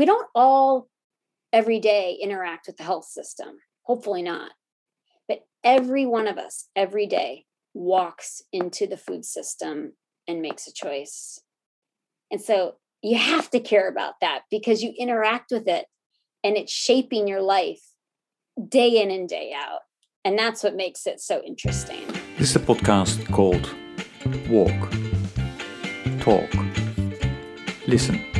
we don't all every day interact with the health system. Hopefully not. But every one of us every day walks into the food system and makes a choice. And so you have to care about that because you interact with it and it's shaping your life day in and day out. And that's what makes it so interesting. This is a podcast called Walk, Talk, Listen.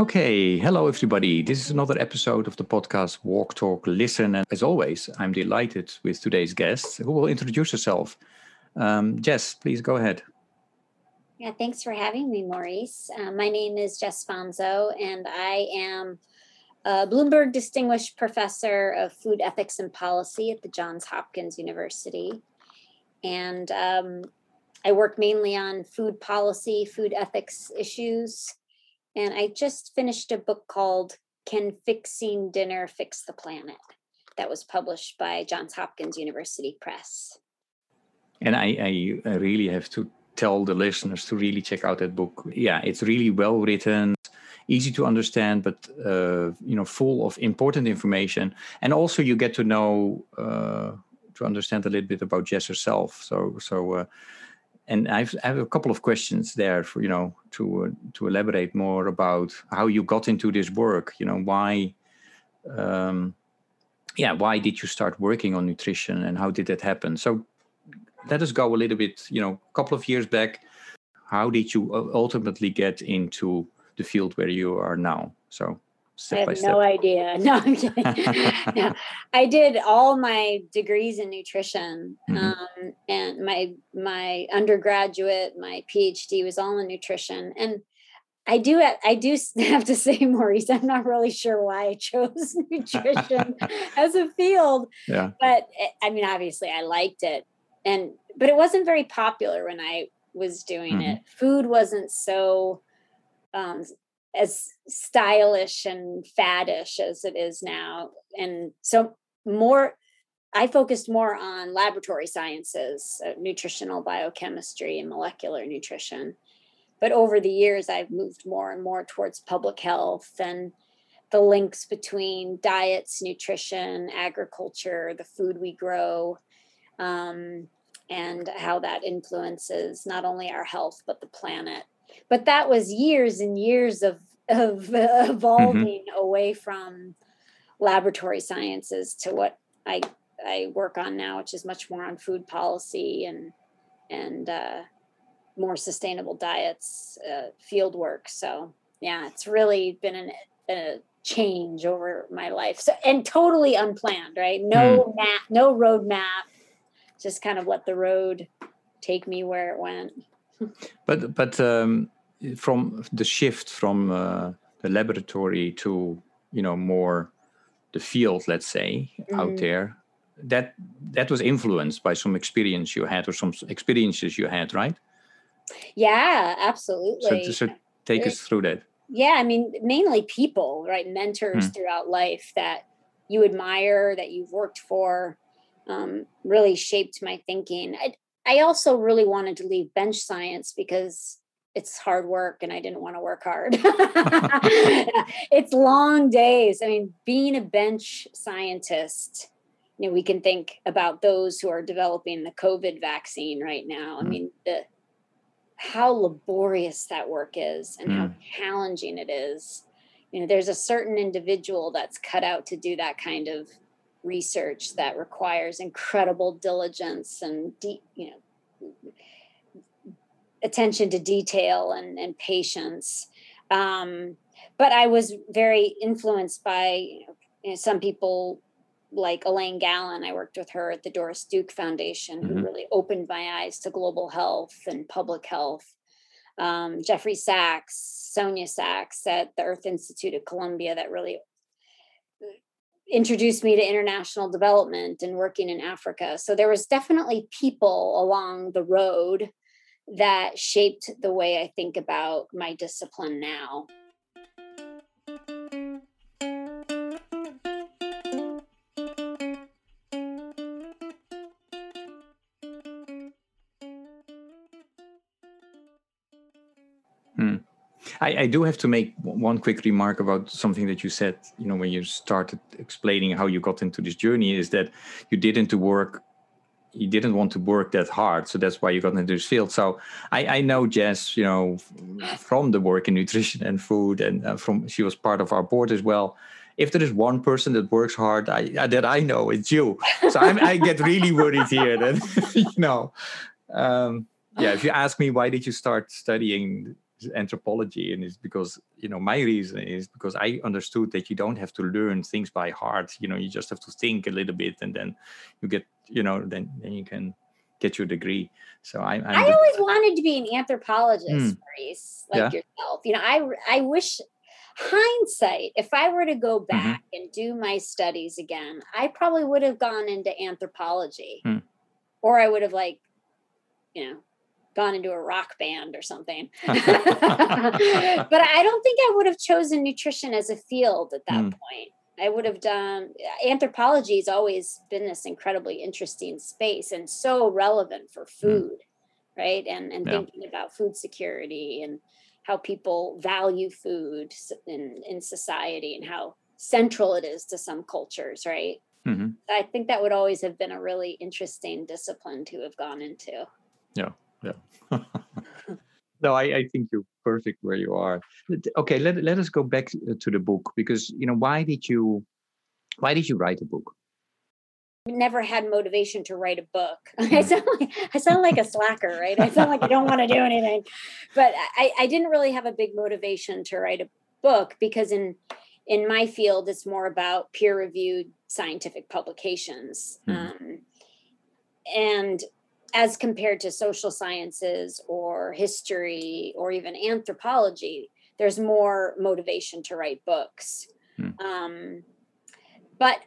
Okay, hello everybody. This is another episode of the podcast Walk, Talk, Listen. And as always, I'm delighted with today's guest who will introduce herself. Um, Jess, please go ahead. Yeah, thanks for having me, Maurice. Uh, my name is Jess Fanzo, and I am a Bloomberg Distinguished Professor of Food Ethics and Policy at the Johns Hopkins University. And um, I work mainly on food policy, food ethics issues and I just finished a book called Can Fixing Dinner Fix the Planet? That was published by Johns Hopkins University Press. And I, I really have to tell the listeners to really check out that book. Yeah, it's really well written, easy to understand, but uh, you know, full of important information. And also, you get to know uh, to understand a little bit about Jess herself. So, so uh, and I've, I have a couple of questions there for you know to uh, to elaborate more about how you got into this work. You know why, um, yeah, why did you start working on nutrition and how did that happen? So let us go a little bit. You know, a couple of years back, how did you ultimately get into the field where you are now? So I have step? no idea. No, I'm kidding. no, I did all my degrees in nutrition, mm-hmm. um, and my my undergraduate, my PhD was all in nutrition, and I do I do have to say, Maurice, I'm not really sure why I chose nutrition as a field. Yeah. But eh, I mean, obviously, I liked it, and but it wasn't very popular when I was doing mm-hmm. it. Food wasn't so um, as stylish and faddish as it is now. And so more I focused more on laboratory sciences, uh, nutritional biochemistry and molecular nutrition. But over the years, I've moved more and more towards public health and the links between diets, nutrition, agriculture, the food we grow, um, and how that influences not only our health, but the planet but that was years and years of of mm-hmm. evolving mm-hmm. away from laboratory sciences to what I I work on now, which is much more on food policy and and uh, more sustainable diets, uh, field work. So yeah, it's really been an, a change over my life. So and totally unplanned, right? No mm. map, no roadmap, just kind of let the road take me where it went but but um, from the shift from uh, the laboratory to you know more the field, let's say, mm-hmm. out there, that that was influenced by some experience you had or some experiences you had, right? Yeah, absolutely. So, so take us through that. Yeah, I mean, mainly people, right? Mentors hmm. throughout life that you admire, that you've worked for, um, really shaped my thinking. I, I also really wanted to leave bench science because it's hard work and I didn't want to work hard. it's long days. I mean, being a bench scientist, you know, we can think about those who are developing the COVID vaccine right now. I mm. mean, the how laborious that work is and mm. how challenging it is. You know, there's a certain individual that's cut out to do that kind of research that requires incredible diligence and deep, you know, attention to detail and, and patience. Um, but I was very influenced by you know, some people like Elaine Gallin. I worked with her at the Doris Duke Foundation, mm-hmm. who really opened my eyes to global health and public health. Um, Jeffrey Sachs, Sonia Sachs at the Earth Institute at Columbia, that really introduced me to international development and working in Africa. So there was definitely people along the road that shaped the way I think about my discipline now. I, I, do have to make one quick remark about something that you said. You know, when you started explaining how you got into this journey, is that you didn't work, you didn't want to work that hard, so that's why you got into this field. So I, I know Jess, you know, from the work in nutrition and food, and uh, from she was part of our board as well. If there is one person that works hard, I, that I know, it's you. So i get really worried here that you know. Um, yeah, if you ask me why did you start studying anthropology and it's because you know my reason is because i understood that you don't have to learn things by heart you know you just have to think a little bit and then you get you know then then you can get your degree so i i always wanted to be an anthropologist mm. Maurice, like yeah. yourself you know i i wish hindsight if i were to go mm-hmm. back mm-hmm. and do my studies again i probably would have gone into anthropology mm. or i would have like you know gone into a rock band or something. but I don't think I would have chosen nutrition as a field at that mm. point. I would have done anthropology has always been this incredibly interesting space and so relevant for hmm. food, mm. right? And and yeah. thinking about food security and how people value food in in society and how central it is to some cultures, right? Mm-hmm. I think that would always have been a really interesting discipline to have gone into. Yeah yeah. no, I, I think you're perfect where you are. Okay, let let us go back uh, to the book because you know why did you why did you write a book? I never had motivation to write a book. I mm. sound like I sound like a slacker, right? I sound like I don't want to do anything, but I, I didn't really have a big motivation to write a book because in in my field it's more about peer reviewed scientific publications, mm. um, and as compared to social sciences or history or even anthropology, there's more motivation to write books. Hmm. Um, but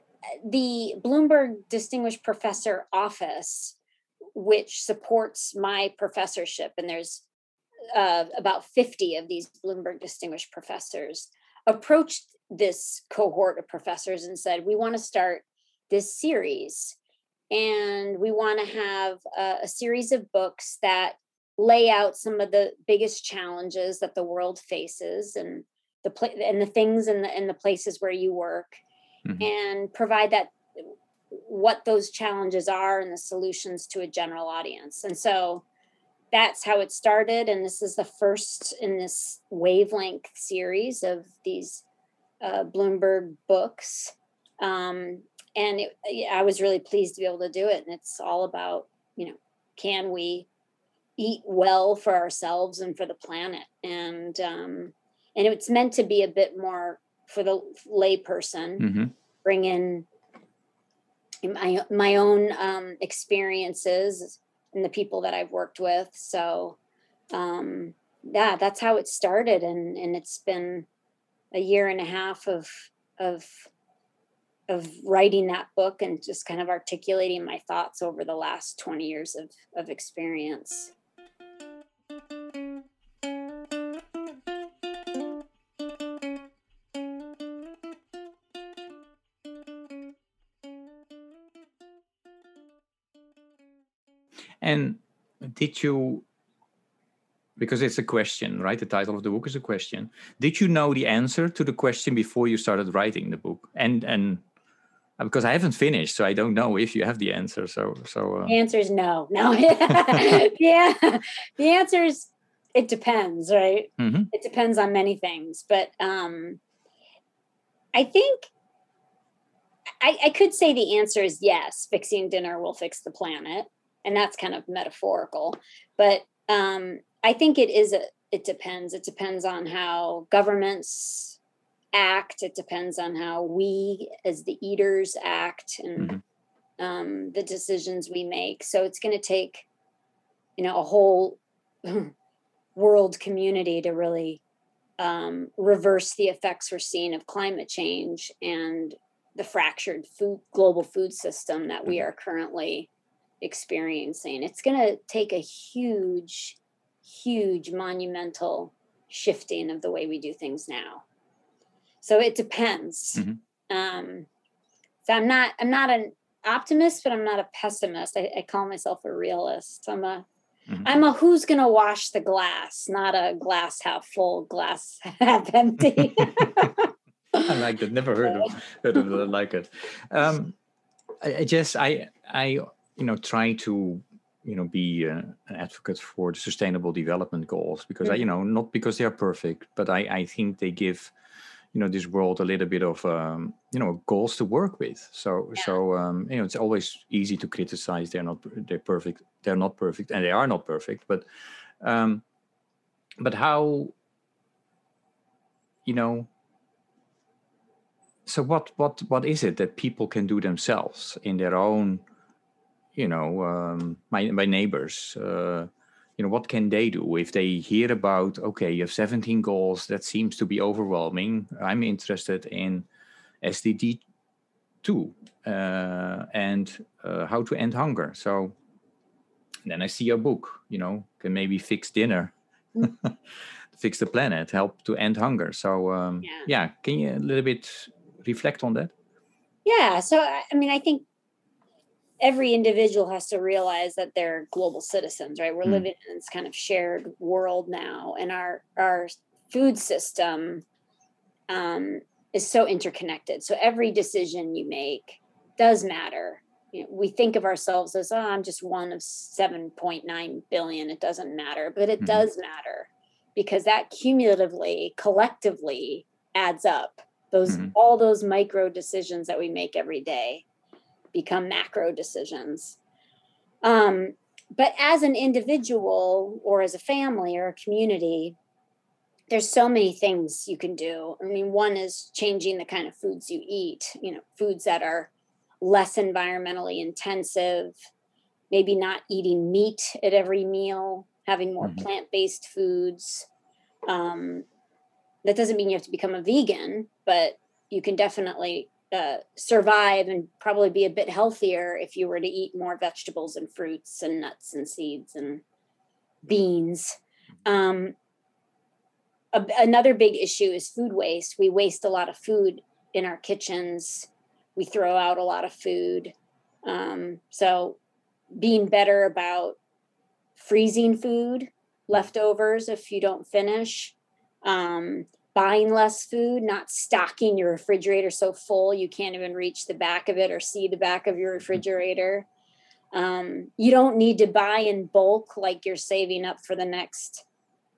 the Bloomberg Distinguished Professor Office, which supports my professorship, and there's uh, about 50 of these Bloomberg Distinguished Professors, approached this cohort of professors and said, We want to start this series and we want to have a, a, series of books that lay out some of the biggest challenges that the world faces and the pla- and the things and the and the places where you work mm-hmm. and provide that what those challenges are and the solutions to a general audience and so that's how it started and this is the first in this wavelength series of these uh, bloomberg books um, and it, I was really pleased to be able to do it. And it's all about, you know, can we eat well for ourselves and for the planet? And um, and it's meant to be a bit more for the layperson, mm-hmm. bring in my my own um, experiences and the people that I've worked with. So um, yeah, that's how it started, and and it's been a year and a half of of of writing that book and just kind of articulating my thoughts over the last 20 years of, of experience. And did you, because it's a question, right? The title of the book is a question. Did you know the answer to the question before you started writing the book? And and because I haven't finished, so I don't know if you have the answer. So, so uh... the answer is no, no. yeah, the answer is it depends, right? Mm-hmm. It depends on many things, but um, I think I, I could say the answer is yes. Fixing dinner will fix the planet, and that's kind of metaphorical. But Um, I think it is a, it depends. It depends on how governments act. It depends on how we as the eaters act and mm-hmm. um, the decisions we make. So it's going to take, you know, a whole world community to really um, reverse the effects we're seeing of climate change and the fractured food global food system that we mm-hmm. are currently experiencing. It's going to take a huge, huge, monumental shifting of the way we do things now. So it depends. Mm-hmm. Um, so I'm not I'm not an optimist, but I'm not a pessimist. I, I call myself a realist. I'm a Mm-hmm. I'm a who's going to wash the glass, not a glass half full, glass half empty. I like that. Never heard of heard of it like it. Um, I, I just I I you know try to you know be uh, an advocate for the sustainable development goals because mm-hmm. I you know not because they are perfect, but I I think they give you know this world a little bit of um, you know goals to work with so yeah. so um, you know it's always easy to criticize they're not they're perfect they're not perfect and they are not perfect but um, but how you know so what what what is it that people can do themselves in their own you know um, my my neighbors uh, you know what can they do if they hear about okay you have 17 goals that seems to be overwhelming i'm interested in sdg 2 uh, and uh, how to end hunger so then i see a book you know can maybe fix dinner mm. fix the planet help to end hunger so um, yeah. yeah can you a little bit reflect on that yeah so i mean i think every individual has to realize that they're global citizens, right? We're mm. living in this kind of shared world now, and our our food system um, is so interconnected. So every decision you make does matter. You know, we think of ourselves as, oh, I'm just one of 7.9 billion. It doesn't matter, but it mm. does matter because that cumulatively, collectively adds up. Those mm-hmm. all those micro decisions that we make every day become macro decisions. Um, but as an individual or as a family or a community, there's so many things you can do. I mean, one is changing the kind of foods you eat, you know, foods that are less environmentally intensive, maybe not eating meat at every meal, having more mm-hmm. plant based foods. Um, that doesn't mean you have to become a vegan, but you can definitely uh, survive and probably be a bit healthier if you were to eat more vegetables and fruits and nuts and seeds and beans. Um, a, another big issue is food waste. We waste a lot of food in our kitchens. We throw out a lot of food. Um, so, being better about freezing food, leftovers if you don't finish, um, buying less food, not stocking your refrigerator so full you can't even reach the back of it or see the back of your mm-hmm. refrigerator. Um, you don't need to buy in bulk like you're saving up for the next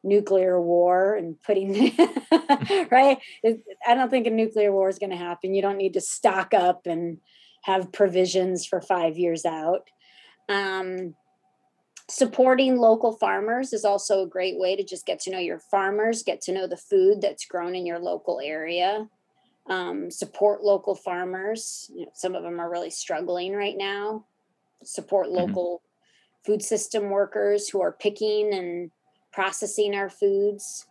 nuclear war and putting right i don't think a nuclear war is going to happen you don't need to stock up and have provisions for five years out um, supporting local farmers is also a great way to just get to know your farmers get to know the food that's grown in your local area um, support local farmers you know, some of them are really struggling right now support mm-hmm. local mm-hmm. food system workers who are picking and processing our foods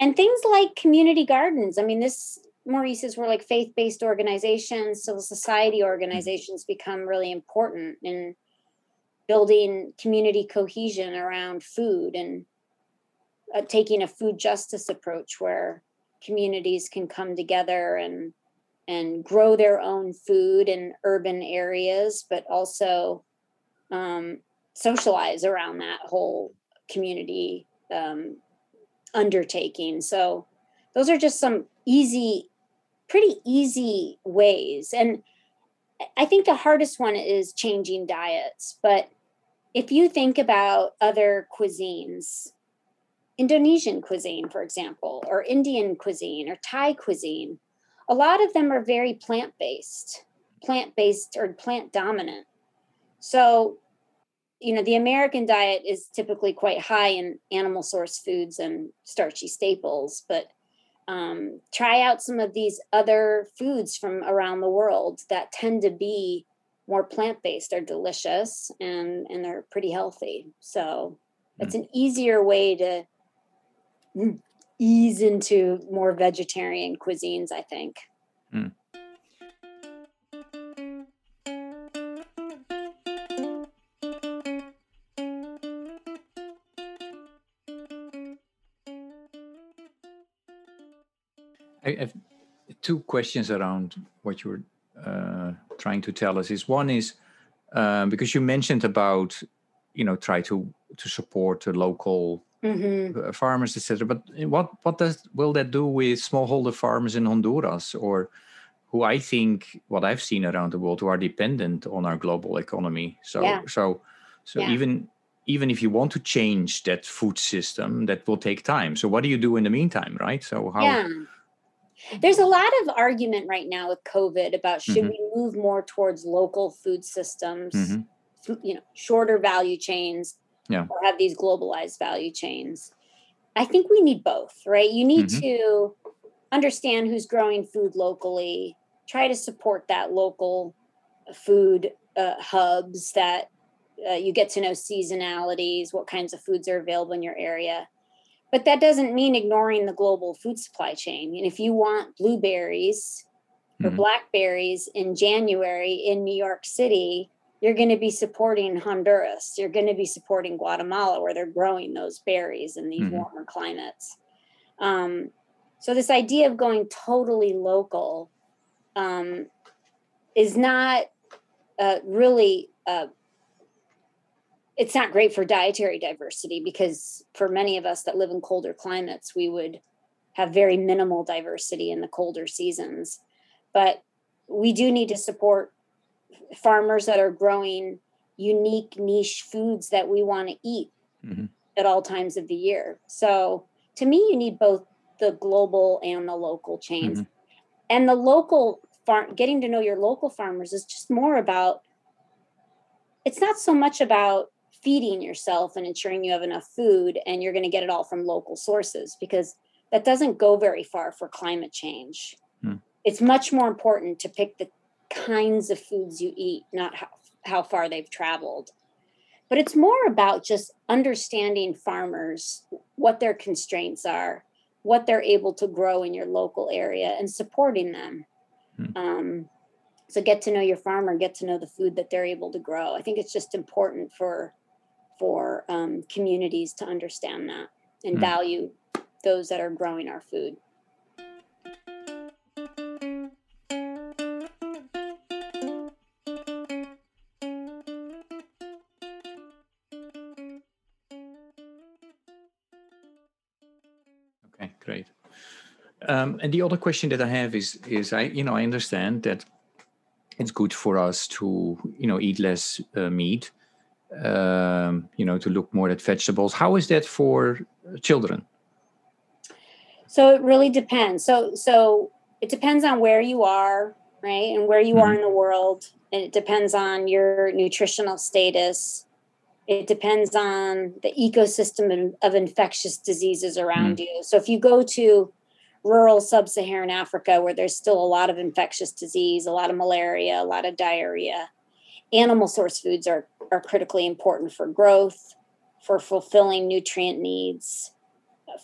and things like community gardens i mean this Maurice's is where like faith-based organizations civil society mm-hmm. organizations mm-hmm. become really important and building community cohesion around food and uh, taking a food justice approach where communities can come together and and grow their own food in urban areas, but also um, socialize around that whole community um, undertaking. So those are just some easy, pretty easy ways. And I think the hardest one is changing diets, but if you think about other cuisines, Indonesian cuisine, for example, or Indian cuisine or Thai cuisine, a lot of them are very plant based, plant based or plant dominant. So you know the american diet is typically quite high in animal source foods and starchy staples but um, try out some of these other foods from around the world that tend to be more plant-based they're delicious and and they're pretty healthy so mm. it's an easier way to ease into more vegetarian cuisines i think mm. I have two questions around what you're uh, trying to tell us. Is one is um, because you mentioned about you know try to to support the local mm-hmm. Uh, farmers, etc. But what what does will that do with smallholder farmers in Honduras or who I think what I've seen around the world who are dependent on our global economy. So yeah. so so yeah. even even if you want to change that food system, that will take time. So what do you do in the meantime, right? So how yeah. There's a lot of argument right now with COVID about should mm-hmm. we move more towards local food systems, mm-hmm. you know, shorter value chains, yeah. or have these globalized value chains. I think we need both, right? You need mm-hmm. to understand who's growing food locally, try to support that local food uh, hubs that uh, you get to know seasonalities, what kinds of foods are available in your area but that doesn't mean ignoring the global food supply chain. And if you want blueberries or mm-hmm. blackberries in January in New York City, you're going to be supporting Honduras. You're going to be supporting Guatemala, where they're growing those berries in these mm-hmm. warmer climates. Um, so, this idea of going totally local um, is not uh, really uh, it's not great for dietary diversity because for many of us that live in colder climates, we would have very minimal diversity in the colder seasons. But we do need to support farmers that are growing unique niche foods that we want to eat mm-hmm. at all times of the year. So to me, you need both the global and the local chains. Mm-hmm. And the local farm, getting to know your local farmers is just more about, it's not so much about feeding yourself and ensuring you have enough food and you're going to get it all from local sources because that doesn't go very far for climate change. Hmm. It's much more important to pick the kinds of foods you eat, not how, how far they've traveled. But it's more about just understanding farmers, what their constraints are, what they're able to grow in your local area, and supporting them. Hmm. Um, so get to know your farmer, get to know the food that they're able to grow. I think it's just important for for um, communities to understand that and mm. value those that are growing our food. Okay, great. Um, and the other question that I have is, is I, you know, I understand that it's good for us to, you know, eat less uh, meat, um, you know, to look more at vegetables. How is that for children? So it really depends. So so it depends on where you are, right, and where you mm-hmm. are in the world. And it depends on your nutritional status. It depends on the ecosystem of infectious diseases around mm-hmm. you. So if you go to rural sub-Saharan Africa where there's still a lot of infectious disease, a lot of malaria, a lot of diarrhea, animal source foods are, are critically important for growth, for fulfilling nutrient needs,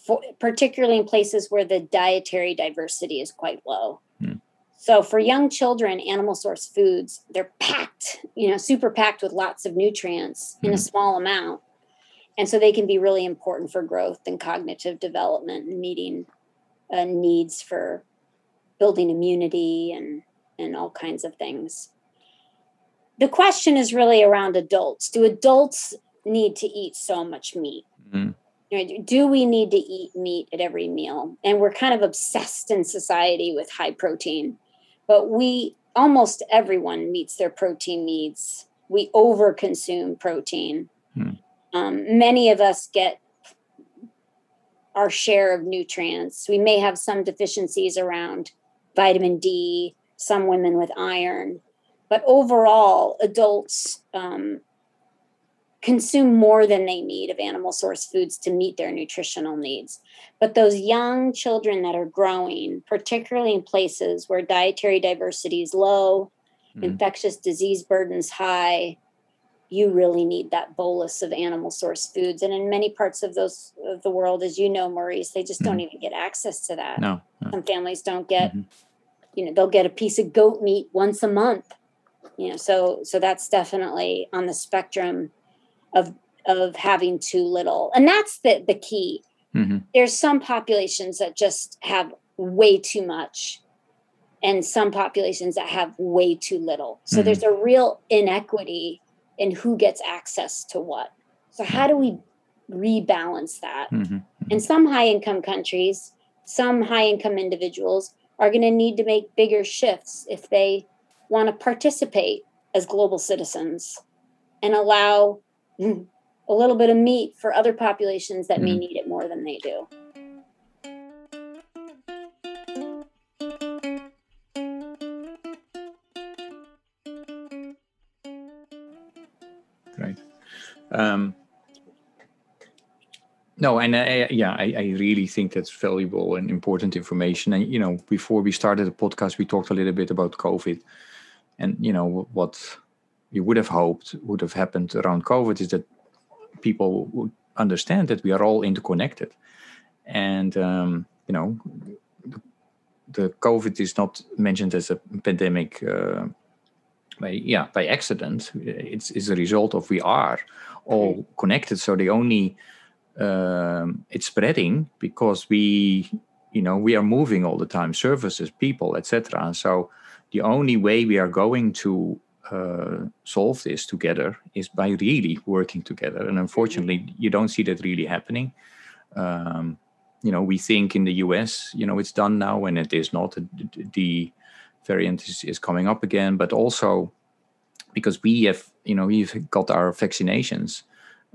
for, particularly in places where the dietary diversity is quite low. Mm. So for young children, animal source foods, they're packed, you know, super packed with lots of nutrients mm. in a hmm. small amount. And so they can be really important for growth and cognitive development and meeting uh, needs for building immunity and, and all kinds of things the question is really around adults. Do adults need to eat so much meat? Mm-hmm. You know, do we need to eat meat at every meal? And we're kind of obsessed in society with high protein, but we almost everyone meets their protein needs. We overconsume protein. Mm. Um, many of us get our share of nutrients. We may have some deficiencies around vitamin D, some women with iron, but overall, adults um, consume more than they need of animal source foods to meet their nutritional needs. But those young children that are growing, particularly in places where dietary diversity is low, mm-hmm. infectious disease burdens high, you really need that bolus of animal source foods. And in many parts of those of the world, as you know, Maurice, they just mm-hmm. don't even get access to that. No, no. Some families don't get, mm-hmm. you know, they'll get a piece of goat meat once a month. You know, so so that's definitely on the spectrum of of having too little. And that's the the key. Mm-hmm. There's some populations that just have way too much and some populations that have way too little. So mm-hmm. there's a real inequity in who gets access to what. So how do we rebalance that? Mm-hmm. mm-hmm. In some high income countries, some high income individuals are going to need to make bigger shifts if they want to participate as global citizens and allow a little bit of meat for other populations that mm-hmm. may need it more than they do. Um, no, and I, yeah, I, I, really think that's valuable and important information. And you know, before we started the podcast, we talked a little bit about COVID, and you know what you would have hoped would have happened around COVID is that people would understand that we are all interconnected, and um, you know, the, COVID is not mentioned as a pandemic. Uh, by yeah by accident. It's, it's a result of we are all connected. So the only um, it's spreading because we you know we are moving all the time services people etc so the only way we are going to uh, solve this together is by really working together. And unfortunately you don't see that really happening. Um, you know we think in the us you know it's done now and it is not. The variant is, is coming up again. But also because we have you know we've got our vaccinations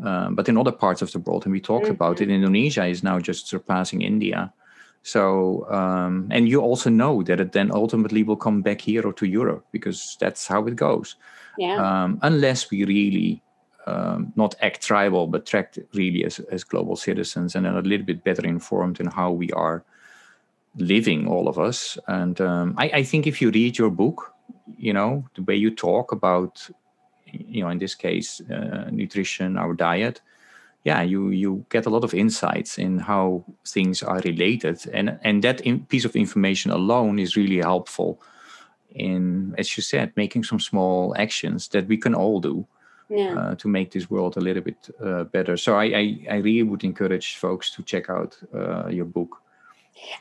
um, but in other parts of the world and we talked mm-hmm. about it indonesia is now just surpassing india so um, and you also know that it then ultimately will come back here or to europe because that's how it goes yeah. um, unless we really um, not act tribal but act really as, as global citizens and a little bit better informed in how we are living all of us and um, I, I think if you read your book you know the way you talk about you know in this case uh, nutrition our diet yeah you you get a lot of insights in how things are related and and that in, piece of information alone is really helpful in as you said making some small actions that we can all do yeah. uh, to make this world a little bit uh, better so I, I, I really would encourage folks to check out uh, your book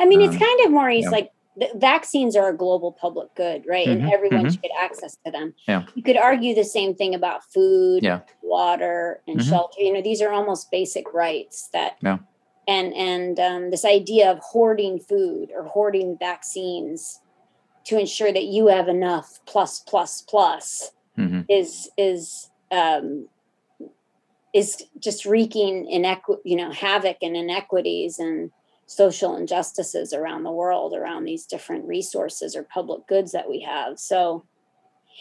i mean um, it's kind of more yeah. like vaccines are a global public good, right? Mm-hmm, and everyone mm-hmm. should get access to them. Yeah. You could argue the same thing about food, yeah. water, and mm-hmm. shelter. You know, these are almost basic rights that yeah. and and um, this idea of hoarding food or hoarding vaccines to ensure that you have enough plus plus plus mm-hmm. is is um, is just wreaking inequ- you know havoc and inequities and social injustices around the world around these different resources or public goods that we have. So,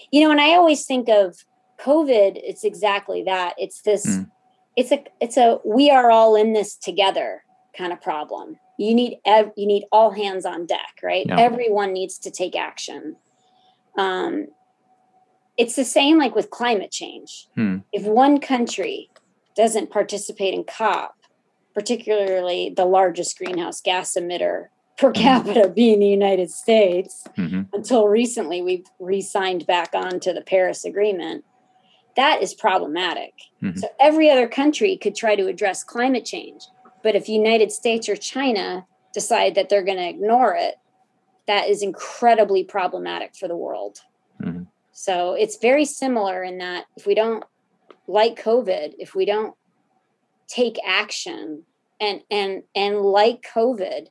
you know, and I always think of COVID, it's exactly that. It's this, mm. it's a, it's a, we are all in this together kind of problem. You need, ev- you need all hands on deck, right? Yeah. Everyone needs to take action. Um, it's the same like with climate change. Hmm. If one country doesn't participate in COP, particularly the largest greenhouse gas emitter per mm-hmm. capita being the United States, mm-hmm. until recently we've re signed back on to the Paris Agreement. That is problematic. Mm-hmm. So every other country could try to address climate change. But if United States or China decide that they're going to ignore it, that is incredibly problematic for the world. Mm-hmm. So it's very similar in that if we don't, like COVID, if we don't take action. And and and like covid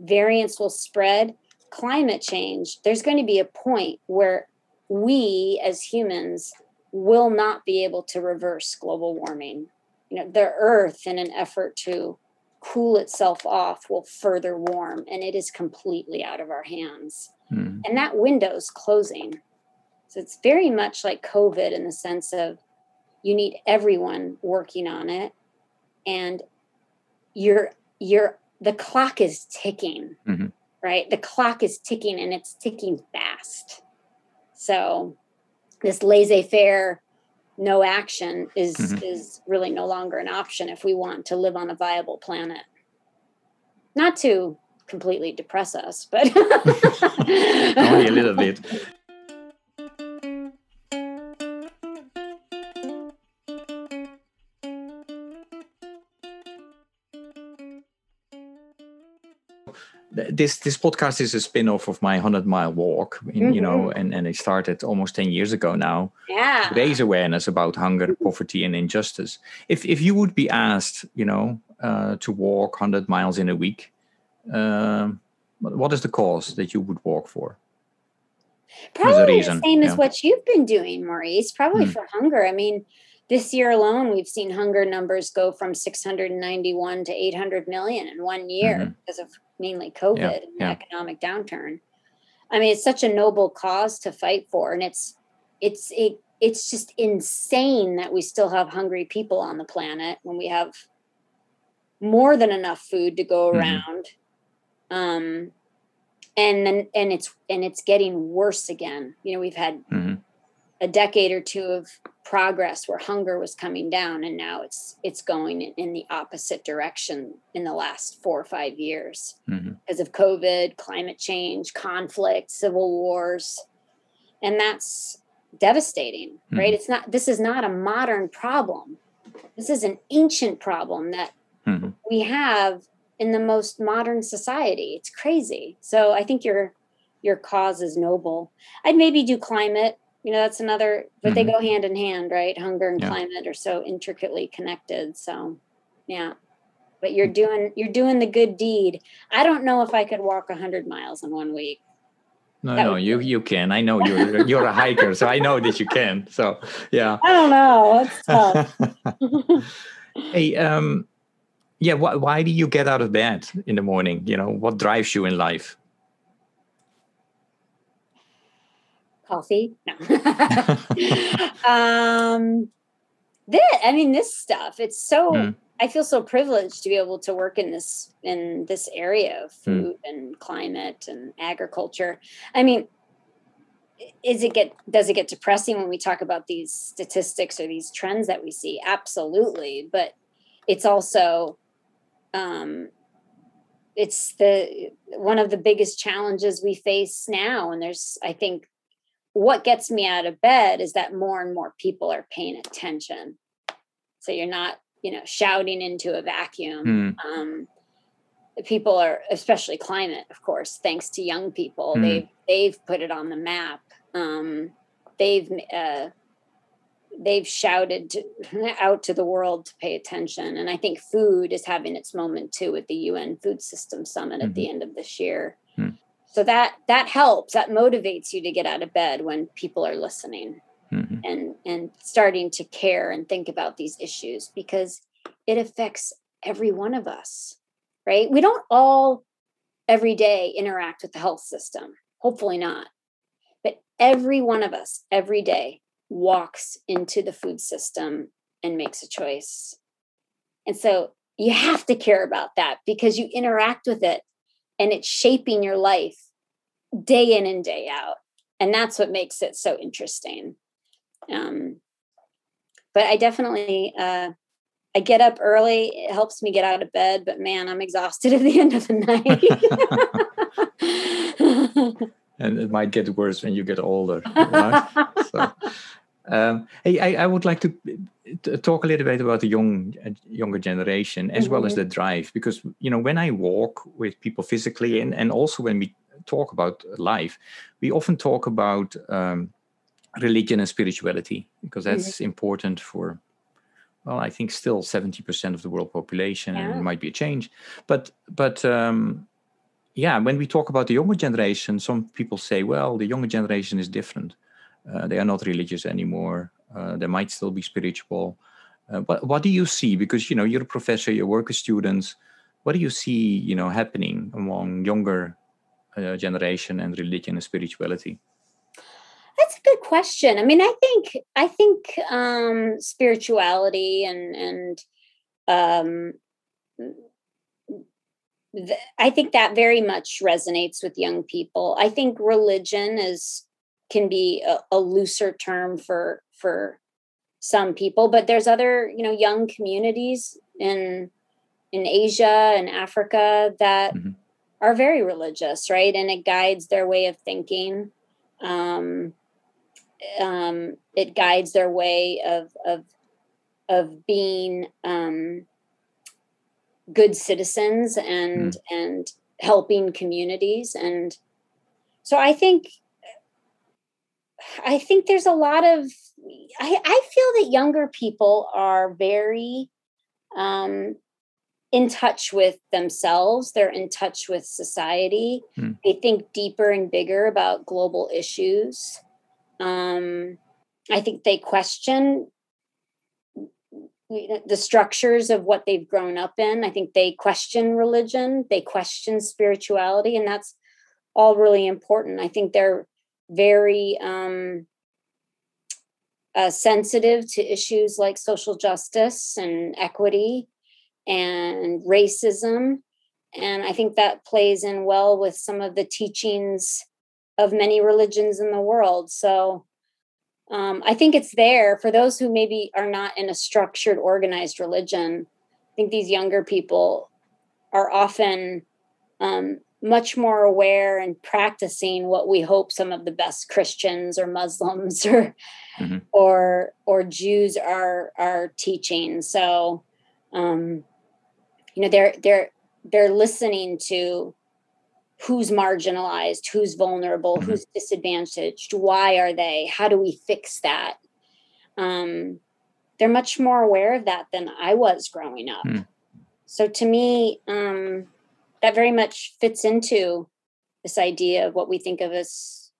variants will spread climate change. There's going to be a point where we as humans will not be able to reverse global warming. You know the earth in an effort to cool itself off will further warm and it is completely out of our hands. Mm. and that window's closing. So it's very much like covid in the sense of you need everyone working on it and you're you're the clock is ticking mm-hmm. right the clock is ticking and it's ticking fast so this laissez-faire no action is mm-hmm. is really no longer an option if we want to live on a viable planet not to completely depress us but only a little bit this this podcast is a spin-off of my 100 mile walk in, mm-hmm. you know mm-hmm. and and it started almost 10 years ago now yeah raise awareness about hunger poverty and injustice if if you would be asked you know uh, to walk 100 miles in a week um, what is the cause that you would walk for probably the same yeah. as what you've been doing maurice probably mm. for hunger i mean this year alone, we've seen hunger numbers go from 691 to 800 million in one year mm-hmm. because of mainly COVID yeah, and yeah. economic downturn. I mean, it's such a noble cause to fight for, and it's it's it, it's just insane that we still have hungry people on the planet when we have more than enough food to go mm-hmm. around. Mm-hmm. Um, and then and it's and it's getting worse again. You know, we've had mm-hmm. a decade or two of progress where hunger was coming down and now it's it's going in the opposite direction in the last four or five years. Mm-hmm. because of covid climate change conflict civil wars. And that's devastating mm-hmm. right? It's not this is not a modern problem. This is an ancient problem that mm-hmm. we have in the most modern society. It's crazy. So i think your your cause is noble. I'd maybe do climate you know that's another but mm-hmm. they go hand in hand right? Hunger and yeah. climate are so intricately connected so yeah. But you're doing you're doing the good deed. I don't know if i could walk 100 miles in one week. No that no you you can. I know you're you're a hiker so i know that you can so yeah. I don't know. It's tough. Hey um yeah why, why do you get out of bed in the morning? You know what drives you in life coffee. No. um, this, I mean, this stuff. It's so. Mm. I feel so privileged to be able to work in this in this area of hmm. food mm. and climate and agriculture. I mean, is it get does it get depressing when we talk about these statistics or these trends that we see? Absolutely, but it's also um, it's the one of the biggest challenges we face now and there's i think what gets me out of bed is that more and more people are paying attention. So you're not, you know, shouting into a vacuum. Mm. Um, people are, especially climate, of course, thanks to young people, mm. they've they've put it on the map. Um, they've uh, they've shouted to, out to the world to pay attention, and I think food is having its moment too with the UN Food System Summit mm-hmm. at the end of this year. So that that helps. That motivates you to get out of bed when people are listening mm-hmm. and and starting to care and think about these issues because it affects every one of us right? We don't all every day interact with the health system. Hopefully not. But every one of us every day walks into the food system and makes a choice. And so you have to care about that because you interact with it and it's shaping your life day in and day out. And that's what makes it so interesting. Um, but i definitely uh, i get up early it helps me get out of bed but man i'm exhausted at the end of the night. And it might get worse when you get older right? so um, hey, I, I, would like to talk a little bit about the young uh, younger generation as mm-hmm. well as mm-hmm. the drive because you know when I walk with people physically and, and also when we talk about life we often talk about um, religion and spirituality because that's mm-hmm. important for well I think still 70% of the world population yeah. and it might be a change but but um, yeah when we talk about the younger generation some people say well the younger generation is different they are not religious anymore. Uh, they might still be spiritual. Uh, but what do you see? Because you know you're a professor, you work with students. What do you see, you know, happening among younger generation and religion and spirituality? That's a good question. I mean, I think I think um, spirituality and and um, th- I think that very much resonates with young people. I think religion is can be a, a looser term for for some people, but there's other you know young communities in in Asia and Africa that mm-hmm. are very religious, right? And it guides their way of thinking. Um, um, it guides their way of of of being um, good citizens and mm. and helping communities and so i think i think there's a lot of i, I feel that younger people are very um, in touch with themselves they're in touch with society mm. they think deeper and bigger about global issues um, i think they question the structures of what they've grown up in. I think they question religion, they question spirituality, and that's all really important. I think they're very um, uh, sensitive to issues like social justice and equity and racism. And I think that plays in well with some of the teachings of many religions in the world. So um, I think it's there for those who maybe are not in a structured, organized religion. I think these younger people are often um, much more aware and practicing what we hope some of the best Christians or Muslims or mm-hmm. or or Jews are are teaching. So, um, you know, they're they're they're listening to who's marginalized, who's vulnerable, mm-hmm. who's disadvantaged, why are they, how do we fix that? Um, they're much more aware of that than I was growing up. Mm. So to me, um, that very much fits into this idea of what we think of as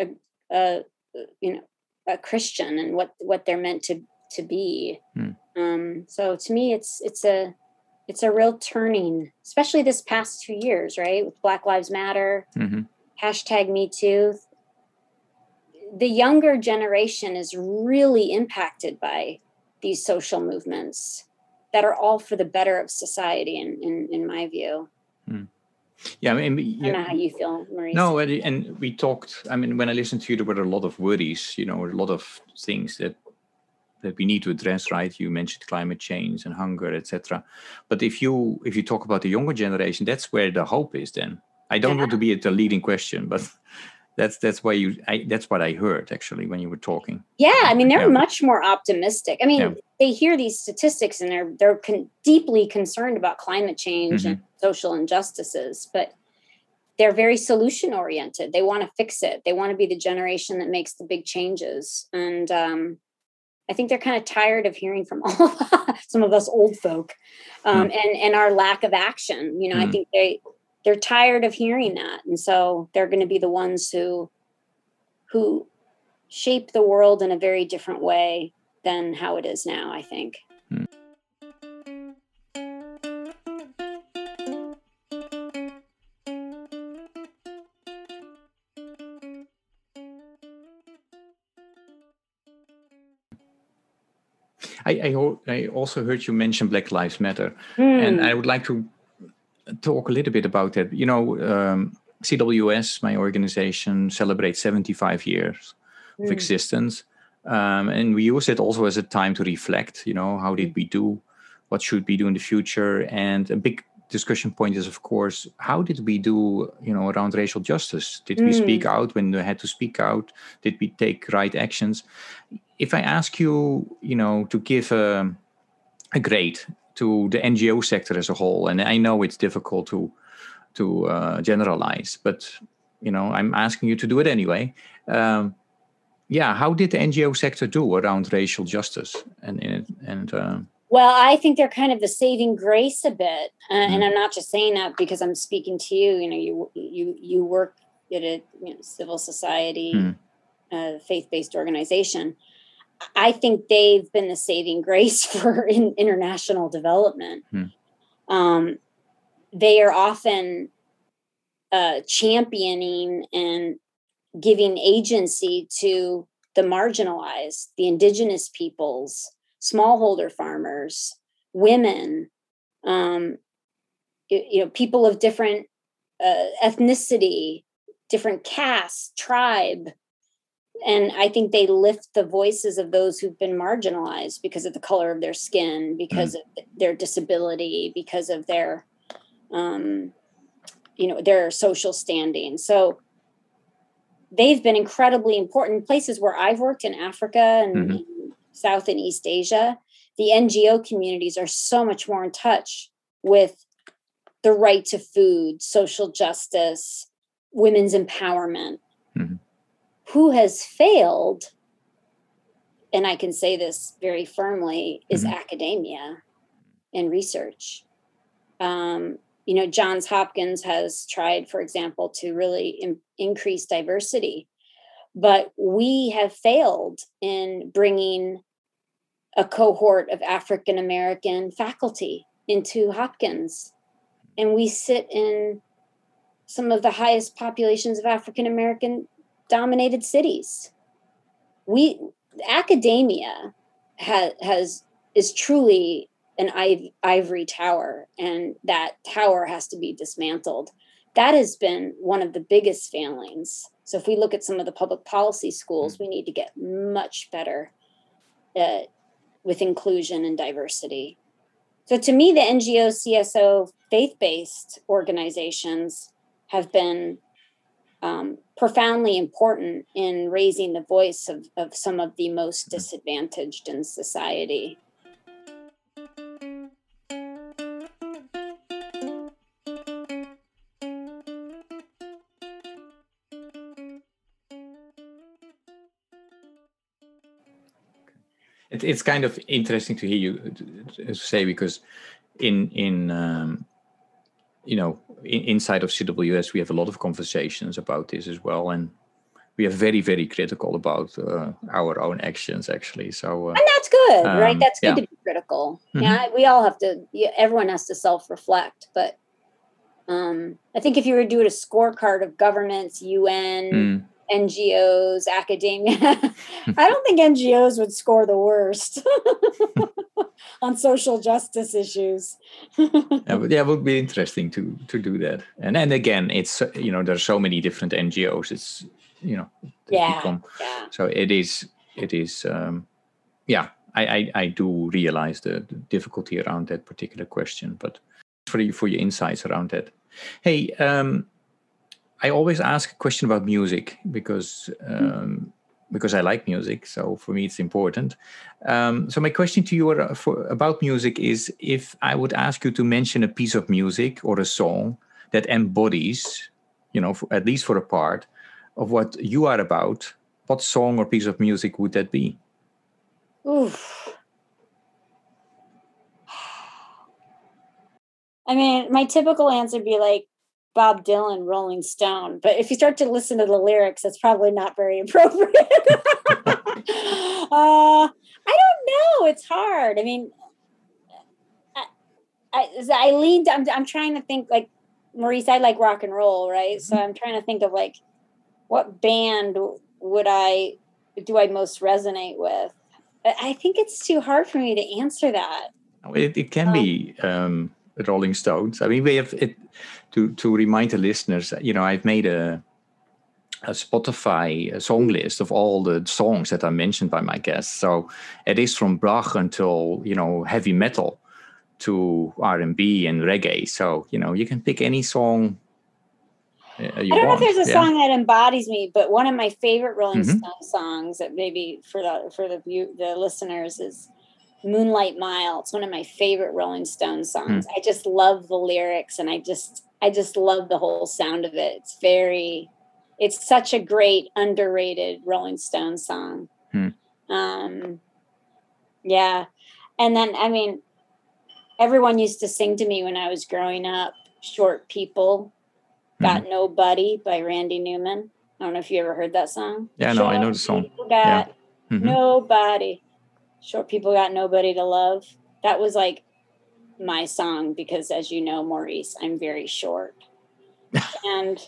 a, a you know a Christian and what what they're meant to to be. Mm. Um, so to me, it's it's a it's a real turning, especially this past two years, right? With Black Lives Matter, mm-hmm. hashtag Me Too. The younger generation is really impacted by these social movements that are all for the better of society, in in, in my view. Mm. Yeah, I mean, yeah. I don't know how you feel, Maurice. No, and we talked. I mean, when I listened to you, there were a lot of worries. You know, a lot of things that that we need to address right you mentioned climate change and hunger etc but if you if you talk about the younger generation that's where the hope is then i don't yeah. want to be at the leading question but that's that's why you I, that's what i heard actually when you were talking yeah i mean they're yeah. much more optimistic i mean yeah. they hear these statistics and they're they're con- deeply concerned about climate change mm-hmm. and social injustices but they're very solution oriented they want to fix it they want to be the generation that makes the big changes and um, I think they're kind of tired of hearing from all of some of us old folk, um, mm. and and our lack of action. You know, mm. I think they they're tired of hearing that, and so they're going to be the ones who who shape the world in a very different way than how it is now. I think. I, I, I also heard you mention Black Lives Matter, mm. and I would like to talk a little bit about that. You know, um, CWS, my organization, celebrates 75 years mm. of hmm. existence. Um, and we use it also as a time to reflect, you know, how did we do? What should we do in the future? And a big discussion point is, of course, how did we do, you know, around racial justice? Did mm. we speak hmm. out when we had to speak out? Did we take right actions? if I ask you, you know, to give a, a grade to the NGO sector as a whole, and I know it's difficult to to uh, generalize, but you know, I'm asking you to do it anyway. Um, yeah, how did the NGO sector do around racial justice and and, and uh, well, I think they're kind of the saving grace a bit, uh, mm. and mm-hmm. I'm not just saying that because I'm speaking to you. You know, you you you work at a you know, civil society, mm. uh, faith based organization. I think they've been the saving grace for in international development. Hmm. Um, they are often uh, championing and giving agency to the marginalized, the indigenous peoples, smallholder farmers, women, um, you, you know, people of different uh, ethnicity, different caste, tribe. And I think they lift the voices of those who've been marginalized because of the color of their skin, because mm. of their disability, because of their, um, you know, their social standing. So they've been incredibly important places where I've worked in Africa and mm-hmm. South and East Asia. The NGO communities are so much more in touch with the right to food, social justice, women's empowerment. Mm-hmm. Who has failed, and I can say this very firmly, is mm-hmm. academia and research. Um, you know, Johns Hopkins has tried, for example, to really in, increase diversity, but we have failed in bringing a cohort of African American faculty into Hopkins. And we sit in some of the highest populations of African American dominated cities. We academia has has is truly an ivory tower and that tower has to be dismantled that has been one of the biggest failings so if we look at some of the public policy schools mm. we need to get much better uh, with inclusion and diversity so to me the ngo cso faith-based organizations have been um, profoundly important in raising the voice of, of some of the most mm. disadvantaged in society it's kind of interesting to hear you say because in in um, you know in, inside of CWS we have a lot of conversations about this as well, and we are very very critical about uh, our own actions actually. So uh, and that's good, um, right? That's good yeah. to be critical. Mm-hmm. Yeah, we all have to. Everyone has to self reflect, but. Um, I think if you were to do a scorecard of governments, UN, mm NGOs, academia. I don't think NGOs would score the worst on social justice issues. yeah, but yeah, it would be interesting to to do that. And and again, it's you know there's so many different NGOs. It's you know yeah, become, yeah. So it is it is um, yeah. I, I, I do realize the, the difficulty around that particular question, but for you for your insights around that. Hey, um, I always ask a question about music because um, because I like music. So for me, it's important. Um, so my question to you are, for, about music is: if I would ask you to mention a piece of music or a song that embodies, you know, for, at least for a part of what you are about, what song or piece of music would that be? Oof. I mean, my typical answer would be like Bob Dylan, Rolling Stone. But if you start to listen to the lyrics, it's probably not very appropriate. uh, I don't know. It's hard. I mean, I, I, I leaned. I'm, I'm trying to think like Maurice. I like rock and roll, right? So I'm trying to think of like what band would I do I most resonate with. I think it's too hard for me to answer that. It, it can um, be um, Rolling Stones. I mean, we have it to to remind the listeners. You know, I've made a a Spotify a song list of all the songs that are mentioned by my guests. So it is from Bach until you know heavy metal to R and B and reggae. So you know you can pick any song. Uh, I don't want. know if there's a yeah. song that embodies me, but one of my favorite Rolling mm-hmm. Stone songs that maybe for the for the the listeners is Moonlight Mile. It's one of my favorite Rolling Stones songs. Mm. I just love the lyrics and I just I just love the whole sound of it. It's very it's such a great underrated Rolling Stones song. Mm. Um yeah. And then I mean everyone used to sing to me when I was growing up, Short People Got mm. Nobody by Randy Newman. I don't know if you ever heard that song. Yeah, no, I know the song. Got yeah. mm-hmm. nobody short people got nobody to love. That was like my song because as you know maurice i'm very short. And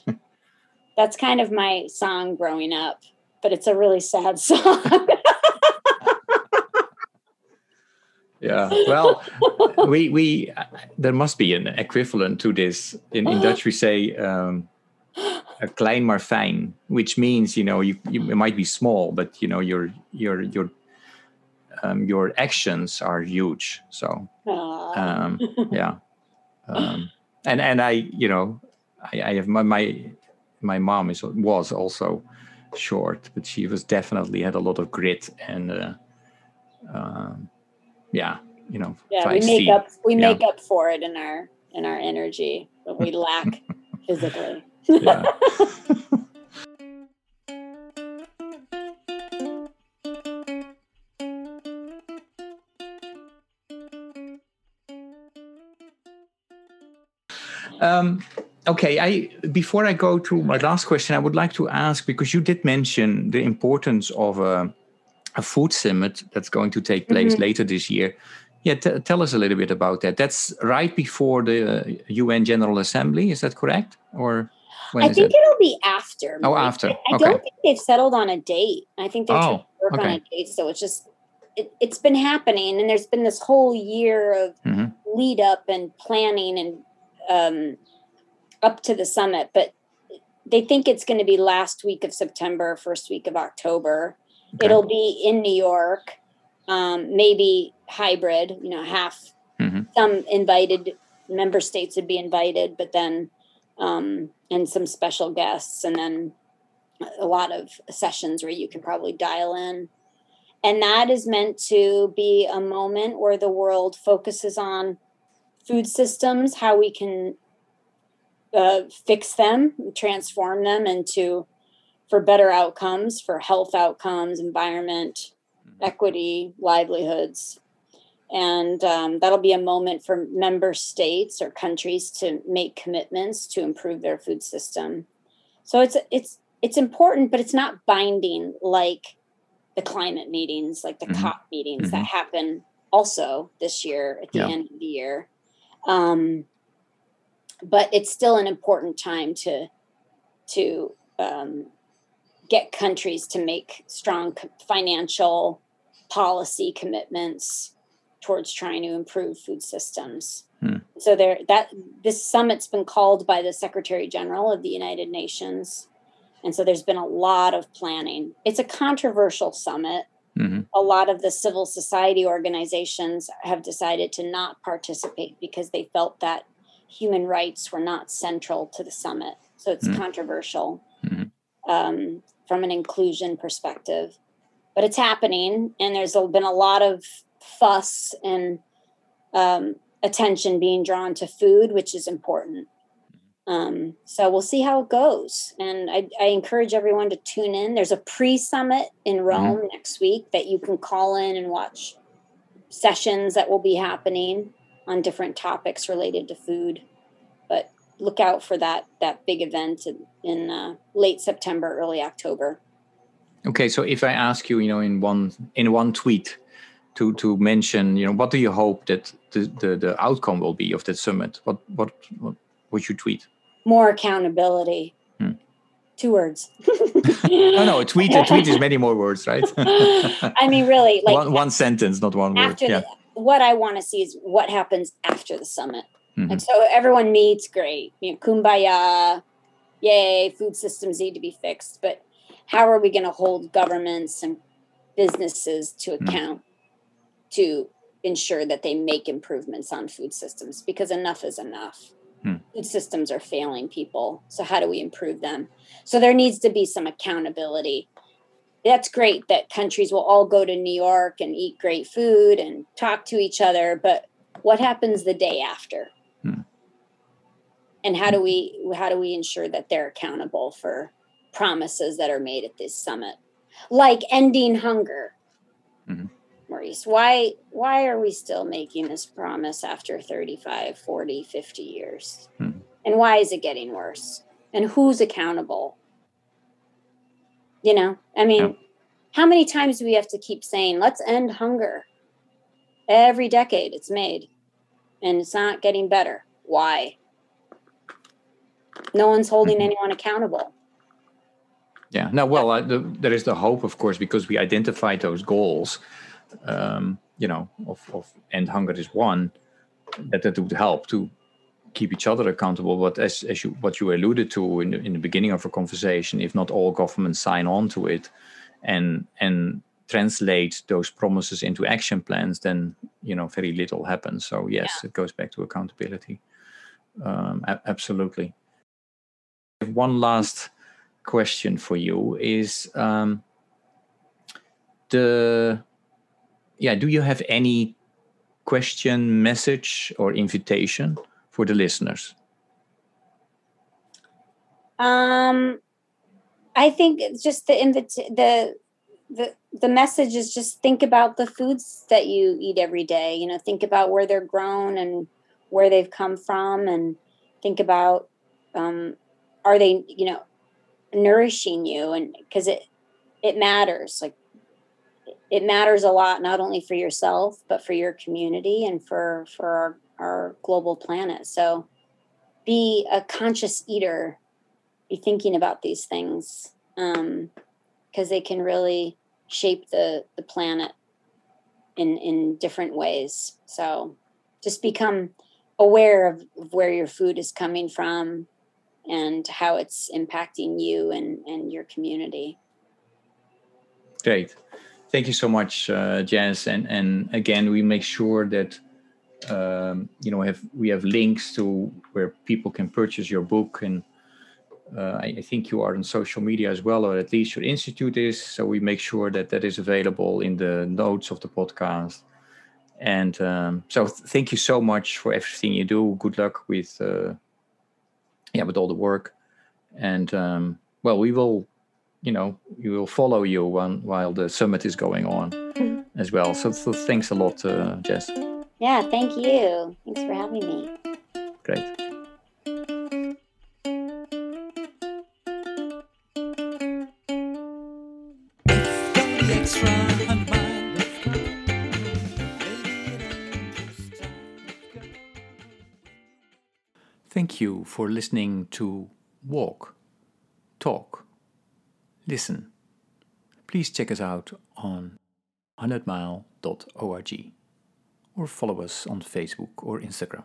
that's kind of my song growing up, but it's a really sad song. yeah well we we uh, there must be an equivalent to this in, in dutch. We say um, a klein maar fijn which means you know you, you might be small but you know your your your um, your actions are huge. So um, yeah. Um, and and i you know i, I have my, my my mom is was also short but she was definitely had a lot of grit and uh, um, yeah you know yeah we make up we yeah. make up for it in our in our energy but we lack physically. Yeah um, okay i before i go to my last question i would like to ask because you did mention the importance of a a food summit that's going to take place mm-hmm. later this year. Yeah, t- tell us a little bit about that. That's right before the uh, UN General Assembly, is that correct? Or I think it? will be after. Oh, after. I, I okay. don't think they've settled on a date. I think they're oh, trying to work okay. on a date. So it's just it, has been happening, and there's been this whole year of mm-hmm. lead up and planning and um, up to the summit. But they think it's going to be last week of September, first week of October. Okay. It'll be in New York, um, maybe hybrid, you know, half mm-hmm. some invited member states would be invited, but then um, and some special guests, and then a lot of sessions where you can probably dial in. And that is meant to be a moment where the world focuses on food systems, how we can uh, fix them, transform them into for better outcomes, for health outcomes, environment, mm-hmm. equity, livelihoods. And um, that'll be a moment for member states or countries to make commitments to improve their food system. So it's it's it's important, but it's not binding like the climate meetings, like the mm-hmm. COP meetings mm-hmm. that happen also this year at the yeah. end of the year. Um, but it's still an important time to to um, get countries to make strong financial policy commitments towards trying to improve food systems. Hmm. So there that this summit's been called by the Secretary General of the United Nations. And so there's been a lot of planning. It's a controversial summit. Mm-hmm. A lot of the civil society organizations have decided to not participate because they felt that human rights were not central to the summit. So it's mm-hmm. controversial. Mm-hmm. Um, from an inclusion perspective. But it's happening, and there's been a lot of fuss and um, attention being drawn to food, which is important. Um, so we'll see how it goes. And I, I, encourage everyone to tune in. There's a pre summit in mm-hmm. Rome mm-hmm. next week that you can call in and watch sessions that will be happening on different topics related to food. But look out for that that big event in, in uh, late September, early October. Okay, so if I ask you, you know, in one in one tweet to to mention, you know, what do you hope that the the, the outcome will be of that summit? What what what would you tweet? More accountability. Hmm. Two words. no, no, a tweet. A tweet is many more words, right? I mean, really, like one, one sentence, not one word. Yeah. The, what I want to see is what happens after the summit. Mm-hmm. And so everyone meets, great. You know, kumbaya, yay, food systems need to be fixed. But how are we going to hold governments and businesses to mm-hmm. account mm-hmm. to ensure that they make improvements on food systems? Because enough is enough. Mm. Food systems are failing people. So, how do we improve them? So, there needs to be some accountability. That's great that countries will all go to New York and eat great food and talk to each other. But what happens the day after? Hmm. And how do we how do we ensure that they're accountable for promises that are made at this summit, like ending hunger? Mm-hmm. Maurice, why why are we still making this promise after 35, 40, 50 years? Hmm. And why is it getting worse? And who's accountable? You know, I mean, yeah. how many times do we have to keep saying, let's end hunger? Every decade it's made and it's not getting better. Why? No one's holding mm-hmm. anyone accountable. Yeah. Now, well, uh, the, there is the hope, of course, because we identified those goals. Um, you know, of, of end hunger is one that that would help to keep each other accountable. But as as you what you alluded to in the, in the beginning of a conversation, if not all governments sign on to it, and and translate those promises into action plans, then you know very little happens. So yes, yeah. it goes back to accountability. Um, a- absolutely. One last question for you is um, the yeah. Do you have any question, message, or invitation for the listeners? Um, I think it's just the invite the the the message is just think about the foods that you eat every day you know think about where they're grown and where they've come from and think about um, are they you know nourishing you and because it it matters like it matters a lot not only for yourself but for your community and for for our, our global planet so be a conscious eater be thinking about these things um, because they can really shape the the planet in in different ways. So just become aware of, of where your food is coming from and how it's impacting you and and your community. Great. Thank you so much, uh, Jess. And and again, we make sure that um, you know have we have links to where people can purchase your book and uh, I, I, think you are on social media as well, or at least your institute is. So we make sure that that is available in the notes of the podcast. And um, so, th- thank you so much for everything you do. Good luck with, uh, yeah, with all the work. And um, well, we will, you know, we will follow you when, while the summit is going on mm-hmm. as well. So, so thanks a lot, uh, Jess. Yeah, thank you. Thanks for having me. Great. Thank you for listening to Walk, Talk, Listen. Please check us out on 100mile.org or follow us on Facebook or Instagram.